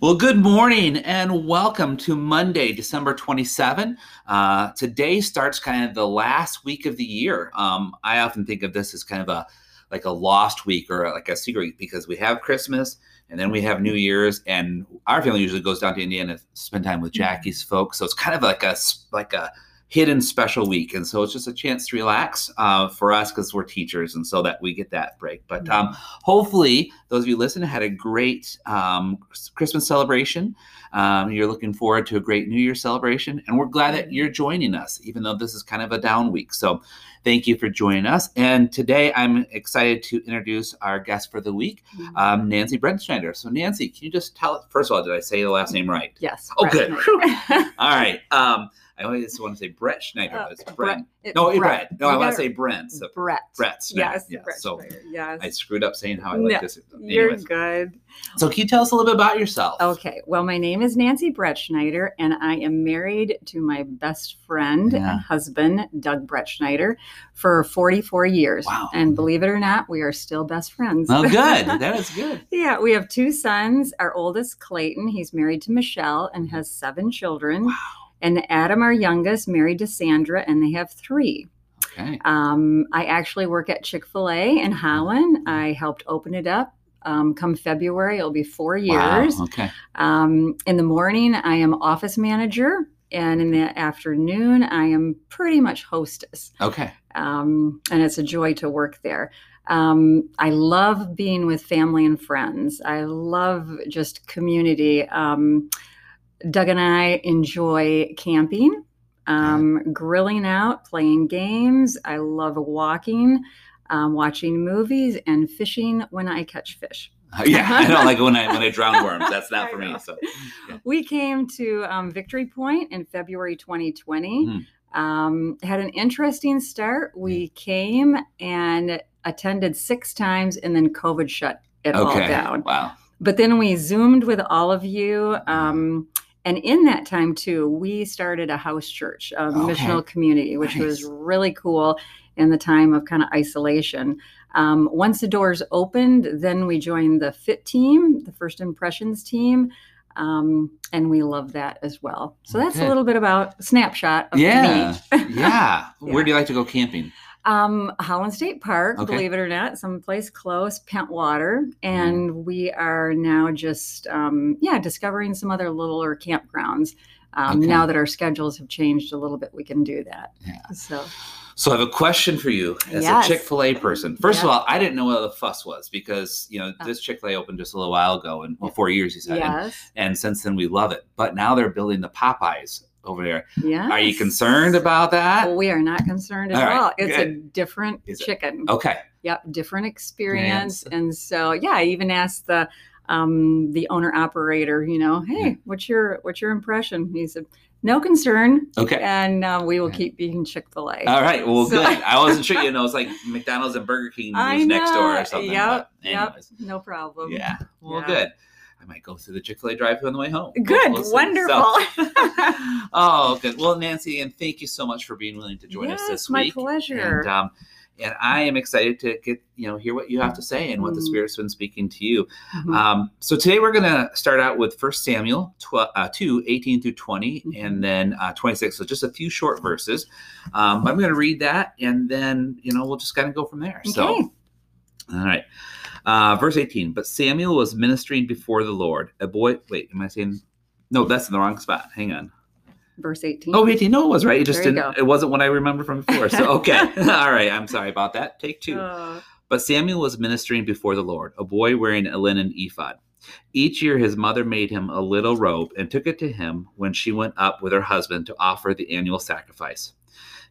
Well, good morning and welcome to Monday, December 27. Uh, today starts kind of the last week of the year. Um, I often think of this as kind of a like a lost week or like a secret week because we have Christmas and then we have New Year's, and our family usually goes down to Indiana to spend time with Jackie's folks. So it's kind of like a like a hidden special week. And so it's just a chance to relax uh, for us because we're teachers and so that we get that break. But um, mm-hmm. hopefully, those of you listening had a great um, Christmas celebration. Um, you're looking forward to a great New Year celebration. And we're glad that you're joining us, even though this is kind of a down week. So thank you for joining us. And today I'm excited to introduce our guest for the week, mm-hmm. um, Nancy Brettschneider. So, Nancy, can you just tell, first of all, did I say the last name right? Yes. Oh, good. all right. Um, I always want to say Brett Schneider, uh, but it's Brent. Brett, no, Brett. Brett. No, I want to say Brent. So Brett. Brett. Yes. Yeah. Brett so yes. I screwed up saying how I like no, this. Anyways. You're good. So can you tell us a little bit about yourself? Okay. Well, my name is Nancy Brett Schneider, and I am married to my best friend yeah. and husband, Doug Brett Schneider, for 44 years. Wow. And believe it or not, we are still best friends. Oh, good. that is good. yeah. We have two sons. Our oldest, Clayton, he's married to Michelle and has seven children. Wow and Adam, our youngest, married to Sandra, and they have three. Okay. Um, I actually work at Chick fil A in Holland. I helped open it up. Um, come February, it'll be four years. Wow. Okay. Um, in the morning, I am office manager, and in the afternoon, I am pretty much hostess. Okay. Um, and it's a joy to work there. Um, I love being with family and friends. I love just community. Doug and I enjoy camping, um, grilling out, playing games. I love walking, um, watching movies, and fishing when I catch fish. Yeah, I don't like when I when I drown worms. That's not for me. So yeah. we came to um, Victory Point in February 2020. Mm. Um, had an interesting start. We came and attended six times, and then COVID shut it okay. all down. Wow. But then we zoomed with all of you. Um, and in that time too, we started a house church, a okay. missional community, which nice. was really cool in the time of kind of isolation. Um, once the doors opened, then we joined the FIT team, the First Impressions team. Um, and we love that as well. So that's okay. a little bit about snapshot of yeah. me. yeah. Where do you like to go camping? Um, Holland State Park, okay. believe it or not, someplace close, Pentwater, and mm. we are now just um, yeah discovering some other littler campgrounds. Um, okay. Now that our schedules have changed a little bit, we can do that. Yeah. So. So I have a question for you as yes. a Chick Fil A person. First of all, I didn't know what the fuss was because you know oh. this Chick Fil A opened just a little while ago, and well, four years you said, yes. and, and since then we love it. But now they're building the Popeyes over there. Yeah. Are you concerned about that? Well, we are not concerned at all. all. It's Good. a different Is chicken. It? Okay. Yep, different experience. And so, yeah, I even asked the um, the owner operator, you know, hey, what's your what's your impression? He said, no concern. Okay. And uh, we will okay. keep being Chick Fil A. All right. Well, so, good. I wasn't sure. You know, it's like McDonald's and Burger King was next door or something. Yep. Yep. No problem. Yeah. Well, yeah. good. I might go through the Chick Fil A drive-through on the way home. Good, we'll, we'll wonderful. So, oh, good. Well, Nancy, and thank you so much for being willing to join yes, us this my week. My pleasure. And, um, and I am excited to get you know hear what you have to say and what the mm-hmm. Spirit's been speaking to you. Mm-hmm. Um, so today we're going to start out with First Samuel 12, uh, 2, 18 through 20, mm-hmm. and then uh, 26. So just a few short verses. Um, I'm going to read that, and then you know we'll just kind of go from there. Okay. So, all right. Uh, verse 18. But Samuel was ministering before the Lord. A boy. Wait, am I saying? No, that's in the wrong spot. Hang on. Verse 18. Oh, 18. No, it was right. It just didn't. It wasn't what I remember from before. So okay. All right. I'm sorry about that. Take two. Uh, but Samuel was ministering before the Lord, a boy wearing a linen ephod. Each year his mother made him a little robe and took it to him when she went up with her husband to offer the annual sacrifice.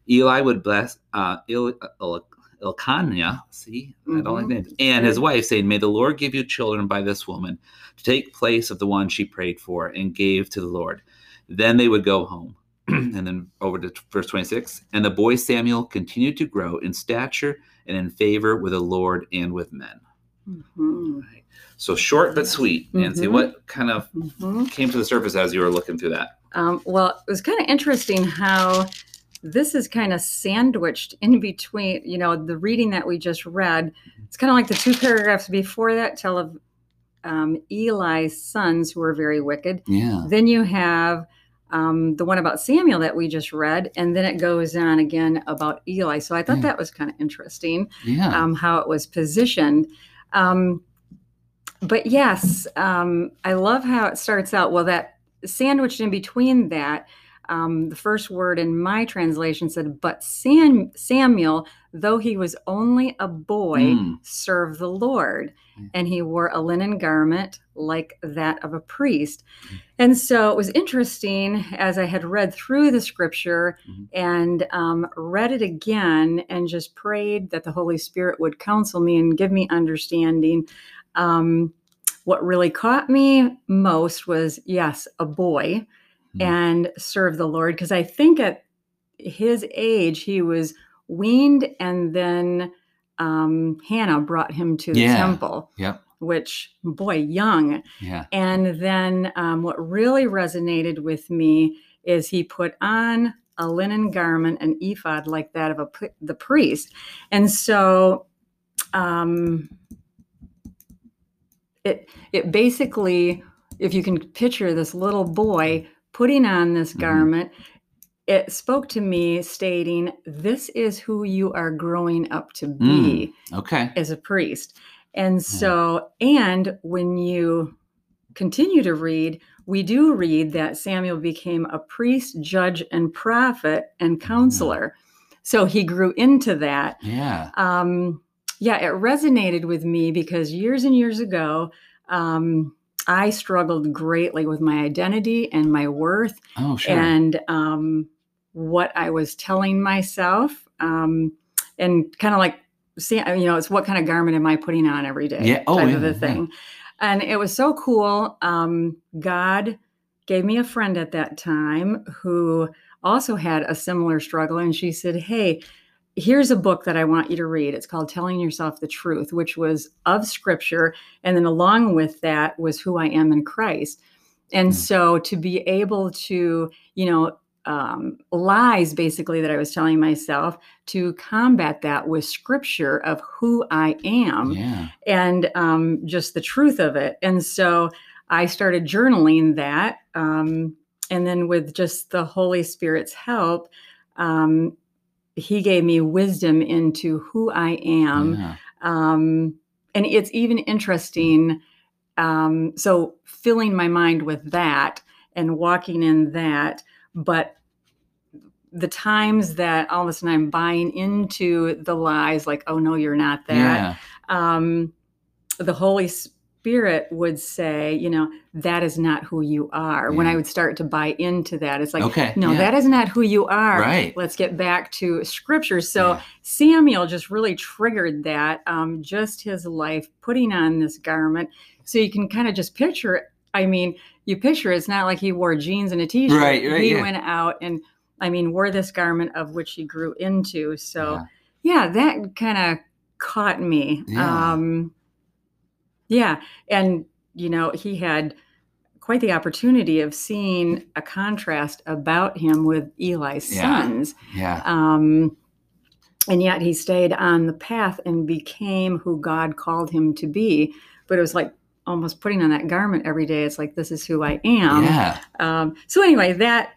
Eli would bless uh, Il, uh, Elkanah, see, mm-hmm. I don't like mm-hmm. names, and his wife, saying, May the Lord give you children by this woman to take place of the one she prayed for and gave to the Lord. Then they would go home. and then over to verse 26. And the boy Samuel continued to grow in stature and in favor with the Lord and with men. Mhm. Right. So short but sweet, Nancy. Mhm. What kind of Mhm. came to the surface as you were looking through that? Um, well, it was kind of interesting how this is kind of sandwiched in between, you know, the reading that we just read. It's kind of like the two paragraphs before that tell of um, Eli's sons who were very wicked. Yeah. Then you have um, the one about Samuel that we just read, and then it goes on again about Eli. So I thought Yeah. that was kind of interesting Yeah. um, how it was positioned. Um, but yes, um, I love how it starts out. Well, that sandwiched in between that, um, the first word in my translation said, "But Sam, Samuel, though he was only a boy, Mm. served the Lord, Mm. and he wore a linen garment like that of a priest." And so it was interesting as I had read through the scripture Mhm. and um, read it again and just prayed that the Holy Spirit would counsel me and give me understanding. Um, what really caught me most was yes, a boy Mhm. and serve the Lord. Because I think at his age, he was weaned and then um, Hannah brought him to the Yeah. temple, Yep. which, boy, young. Yeah. And then um, what really resonated with me is he put on a linen garment, an ephod like that of a the priest. And so um, it it basically, if you can picture this little boy putting on this Mhm. garment, it spoke to me stating, "This is who you are growing up to be." Okay. as a priest. And so, and when you continue to read, we do read that Samuel became a priest, judge, and prophet and counselor. So he grew into that. Yeah. Um, yeah, it resonated with me because years and years ago, um, I struggled greatly with my identity and my worth Oh, sure. and um, what I was telling myself, um, and kind of like, see, you know, it's what kind of garment am I putting on every day? Yeah. Oh, type yeah, of a yeah. thing. And it was so cool. Um, God gave me a friend at that time who also had a similar struggle, and she said, "Hey." Here's a book that I want you to read. It's called Telling Yourself the Truth, which was of scripture. And then along with that was who I am in Christ. And Mm. so to be able to, you know, um, lies basically that I was telling myself to combat that with scripture of who I am yeah. and um, just the truth of it. And so I started journaling that. Um, and then with just the Holy Spirit's help, um, he gave me wisdom into who I am yeah. um, and it's even interesting um, so filling my mind with that and walking in that but the times that all of a sudden i'm buying into the lies like oh no you're not that Yeah. um, the holy spirit would say you know that is not who you are when i would start to buy into that it's like okay. no yeah. that is not who you are Right. let's get back to scripture so Yeah. Samuel just really triggered that, um, just his life putting on this garment. So you can kind of just picture it. I mean, you picture it's not like he wore jeans and a t shirt. Right, right, he yeah. went out and, I mean, wore this garment of which he grew into. So, Yeah. yeah, that kind of caught me. Yeah. Um, yeah. And, you know, he had quite the opportunity of seeing a contrast about him with Eli's Yeah. sons. Yeah. Um, and yet he stayed on the path and became who God called him to be. But it was like almost putting on that garment every day. It's like, this is who I am. yeah. Um, so anyway, that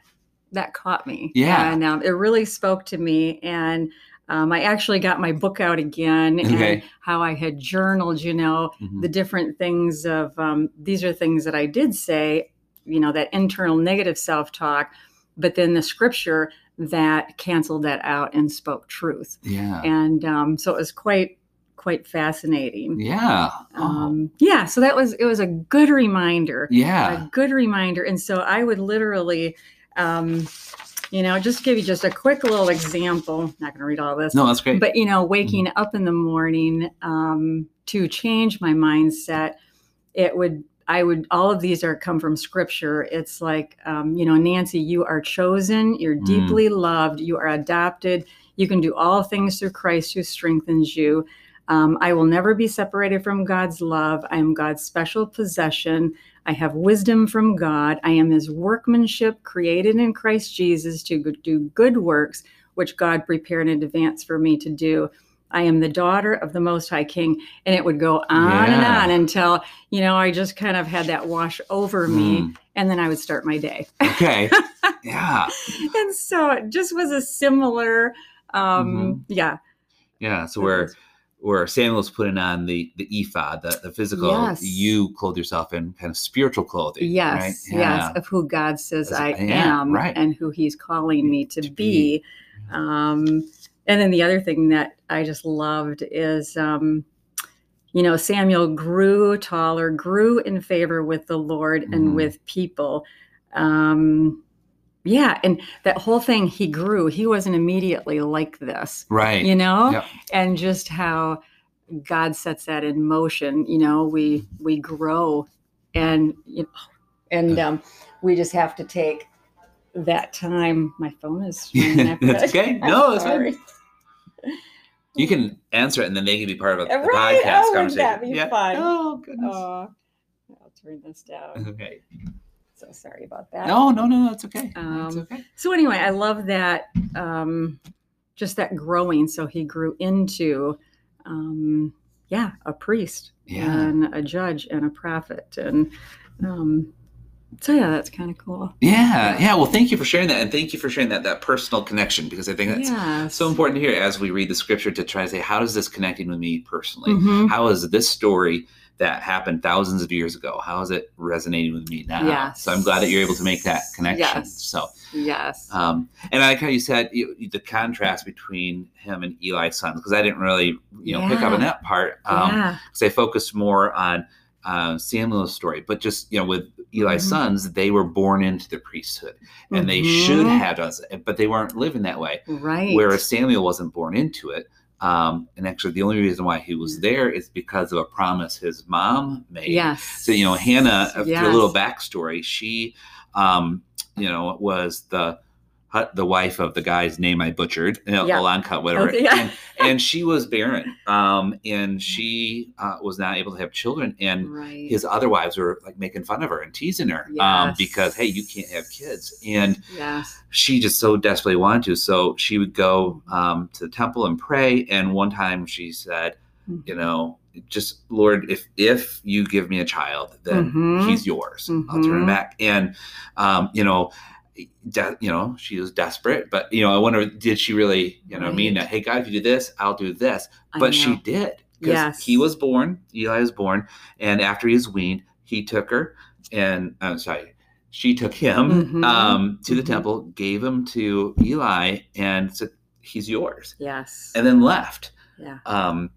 that caught me. Yeah. and um, it really spoke to me. And um, I actually got my book out again Okay. and how I had journaled. You know, Mhm. the different things of um, these are things that I did say. You know, that internal negative self talk, but then the scripture that canceled that out and spoke truth. Yeah. And um, so it was quite quite fascinating. Yeah. Oh, Um, yeah, so that was it was a good reminder yeah. a good reminder. And so I would literally, um, you know, just give you just a quick little example. Not going to read all this, No, that's great. but you know, waking up in the morning um, to change my mindset, it would I would all of these are come from scripture. It's like um, you know, Nancy, you are chosen, you're Mm. deeply loved, you are adopted. You can do all things through Christ who strengthens you. Um, I will never be separated from God's love. I am God's special possession. I have wisdom from God. I am His workmanship, created in Christ Jesus to do good works, which God prepared in advance for me to do. I am the daughter of the Most High King. And it would go on and on until, you know, I just kind of had that wash over me. Mm. And then I would start my day. Okay. yeah. and so it just was a similar, um, yeah. Yeah. So where where Samuel's putting on the the ephod, the, the physical, Yes. you clothe yourself in kind of spiritual clothing. Yes, Right? yes, of who God says As- I yeah, am right. and who He's calling me to, To be. be. Um, and then the other thing that I just loved is, um, you know, Samuel grew taller, grew in favor with the Lord and with people. Um, yeah, and that whole thing, he grew. He wasn't immediately like this, Right. you know, Yep. and just how God sets that in motion. You know, we we grow, and you know, and um, we just have to take that time. My phone is. That's okay. No, it's fine. You can answer it and then they can be part of a, a Right? podcast Oh, conversation. that be fun? Oh goodness. Oh, I'll turn this down. okay. So sorry about that. No, no, no, it's okay. it's Um, okay. So anyway, I love that. Um, just that growing. So he grew into, um, yeah, a priest Yeah. and a judge and a prophet, and um, so yeah, that's kind of cool. Yeah, yeah. Well, thank you for sharing that, and thank you for sharing that that personal connection because I think that's Yes. so important to hear as we read the scripture to try to say, how is this connecting with me personally? Mhm. How is this story that happened thousands of years ago? How is it resonating with me now? Yes. So I'm glad that you're able to make that connection. Yes. So, Yes. um, and I like how you said you, the contrast between him and Eli's son because I didn't really, you know, pick up on that part. Um, yeah. because I focused more on uh, Samuel's story. But just you know, with Eli's Mhm. sons, they were born into the priesthood, and they should Mhm. have us, but they weren't living that way. Right. Whereas Samuel wasn't born into it. Um, and actually, the only reason why he was there is because of a promise his mom made. yes. So you know, Hannah, uh, Yes. a little backstory, she, um, you know, was the hu- the wife of the guy's name I butchered, Yeah. Whatever. Okay, yeah. and, and she was barren, um, and she uh, was not able to have children. And right. his other wives were like making fun of her and teasing her um, because hey, you can't have kids. And yes. she just so desperately wanted to, so she would go um, to the temple and pray. And one time she said, you know, just Lord, if if you give me a child, then Mhm. he's yours. I'll turn him Mhm. back. And um, you know, de- you know, she was desperate, but you know, I wonder, did she really, you know, mean that? Hey, God, if you do this, I'll do this. But she did because Yes. he was born. Eli was born, and after he was weaned, he took her, and I'm sorry, she took him Mhm. um, to the Mhm. temple, gave him to Eli, and said, "He's yours," Yes. and then left. yeah. Um,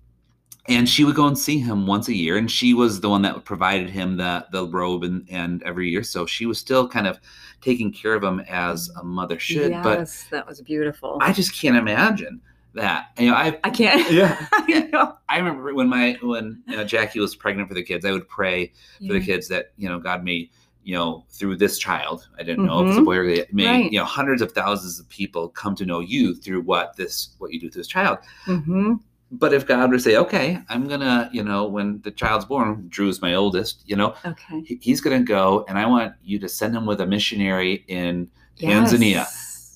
and she would go and see him once a year, and she was the one that provided him the the robe and, and every year. So she was still kind of taking care of him as a mother should. yes, But that was beautiful. I just can't imagine that. You know, I I can't. Yeah. I. I remember when my when you know, Jackie was pregnant for the kids, I would pray for the kids that you know God may you know through this child. I didn't know if it's a Mhm. boy or girl. May Right. you know hundreds of thousands of people come to know you through what this what you do to this child. Mhm. But if God were to say, okay, I'm gonna, you know, when the child's born, Drew's my oldest, you know, Okay. he's gonna go, and I want you to send him with a missionary in Tanzania,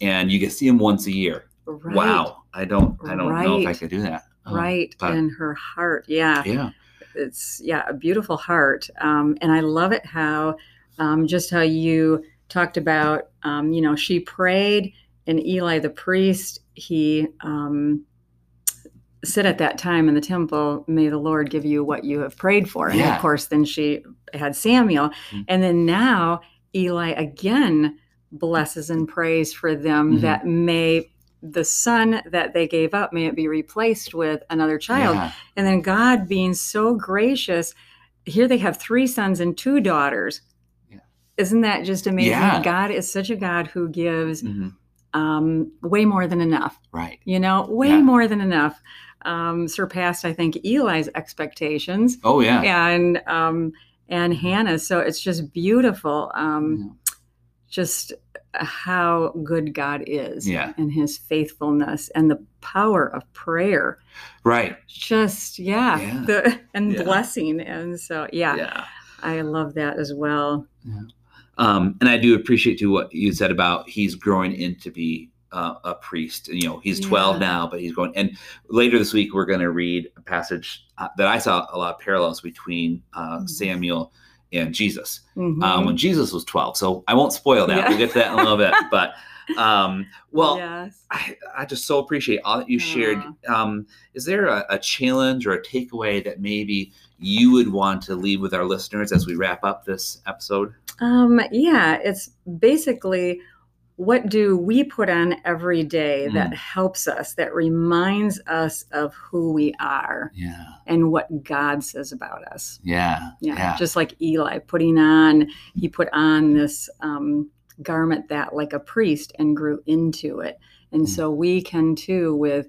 and you can see him once a year. Right. Wow, I don't, I don't know if I could do that. Um, Right. but- in her heart. Yeah. yeah, It's, yeah, a beautiful heart. Um, and I love it how, um, just how you talked about, um, you know, she prayed and Eli the priest, he, um, said at that time in the temple, may the Lord give you what you have prayed for. And Yeah. of course, then she had Samuel. Mhm. And then now Eli again blesses and prays for them Mhm. that may the son that they gave up may it be replaced with another child. Yeah. And then God being so gracious, here they have three sons and two daughters. Yeah. Isn't that just amazing? Yeah. God is such a God who gives Mhm. um, way more than enough. right. You know, way more than enough. Um, surpassed, I think, Eli's expectations Oh yeah, and um and Hannah. So it's just beautiful. Um, yeah. Just how good God is yeah. and his faithfulness and the power of prayer. Right. Just yeah. yeah. The and yeah. blessing. And so yeah, yeah. I love that as well. Yeah. Um, and I do appreciate too what you said about he's growing into be uh, a priest. You know, he's 12 now, but he's going. And later this week, we're going to read a passage uh, that I saw a lot of parallels between uh, mm-hmm. Samuel and Jesus mm-hmm. um, when Jesus was 12. So I won't spoil that. Yeah. We'll get to that in a little bit. But um, well, yes. I, I just so appreciate all that you shared. Um, is there a, a, challenge or a takeaway that maybe you would want to leave with our listeners as we wrap up this episode? Um, yeah, it's basically what do we put on every day mm. that helps us, that reminds us of who we are yeah. and what God says about us? Yeah. yeah. yeah. Just like Eli putting on, he put on this um, garment that, like a priest, and grew into it. And mm. so we can too with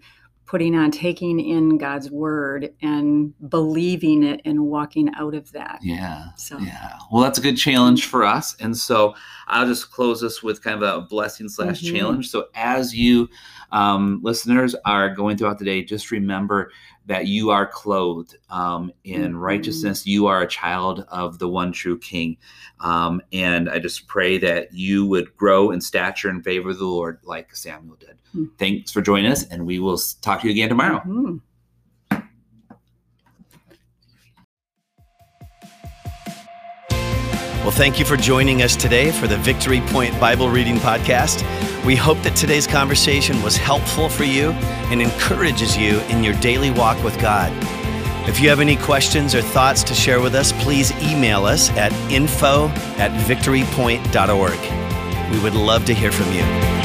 putting on taking in God's word and believing it and walking out of that. Yeah. So yeah. Well, that's a good challenge for us. And so I'll just close this with kind of a blessing slash mm-hmm. challenge. So as you um, listeners are going throughout the day, just remember that you are clothed um, in mm-hmm. righteousness. You are a child of the one true King. Um, and I just pray that you would grow in stature and favor of the Lord like Samuel did. Mm-hmm. Thanks for joining us, and we will talk to you again tomorrow. Mm-hmm. Well, thank you for joining us today for the Victory Point Bible Reading Podcast. We hope that today's conversation was helpful for you and encourages you in your daily walk with God. If you have any questions or thoughts to share with us, please email us at info at victorypoint.org. We would love to hear from you.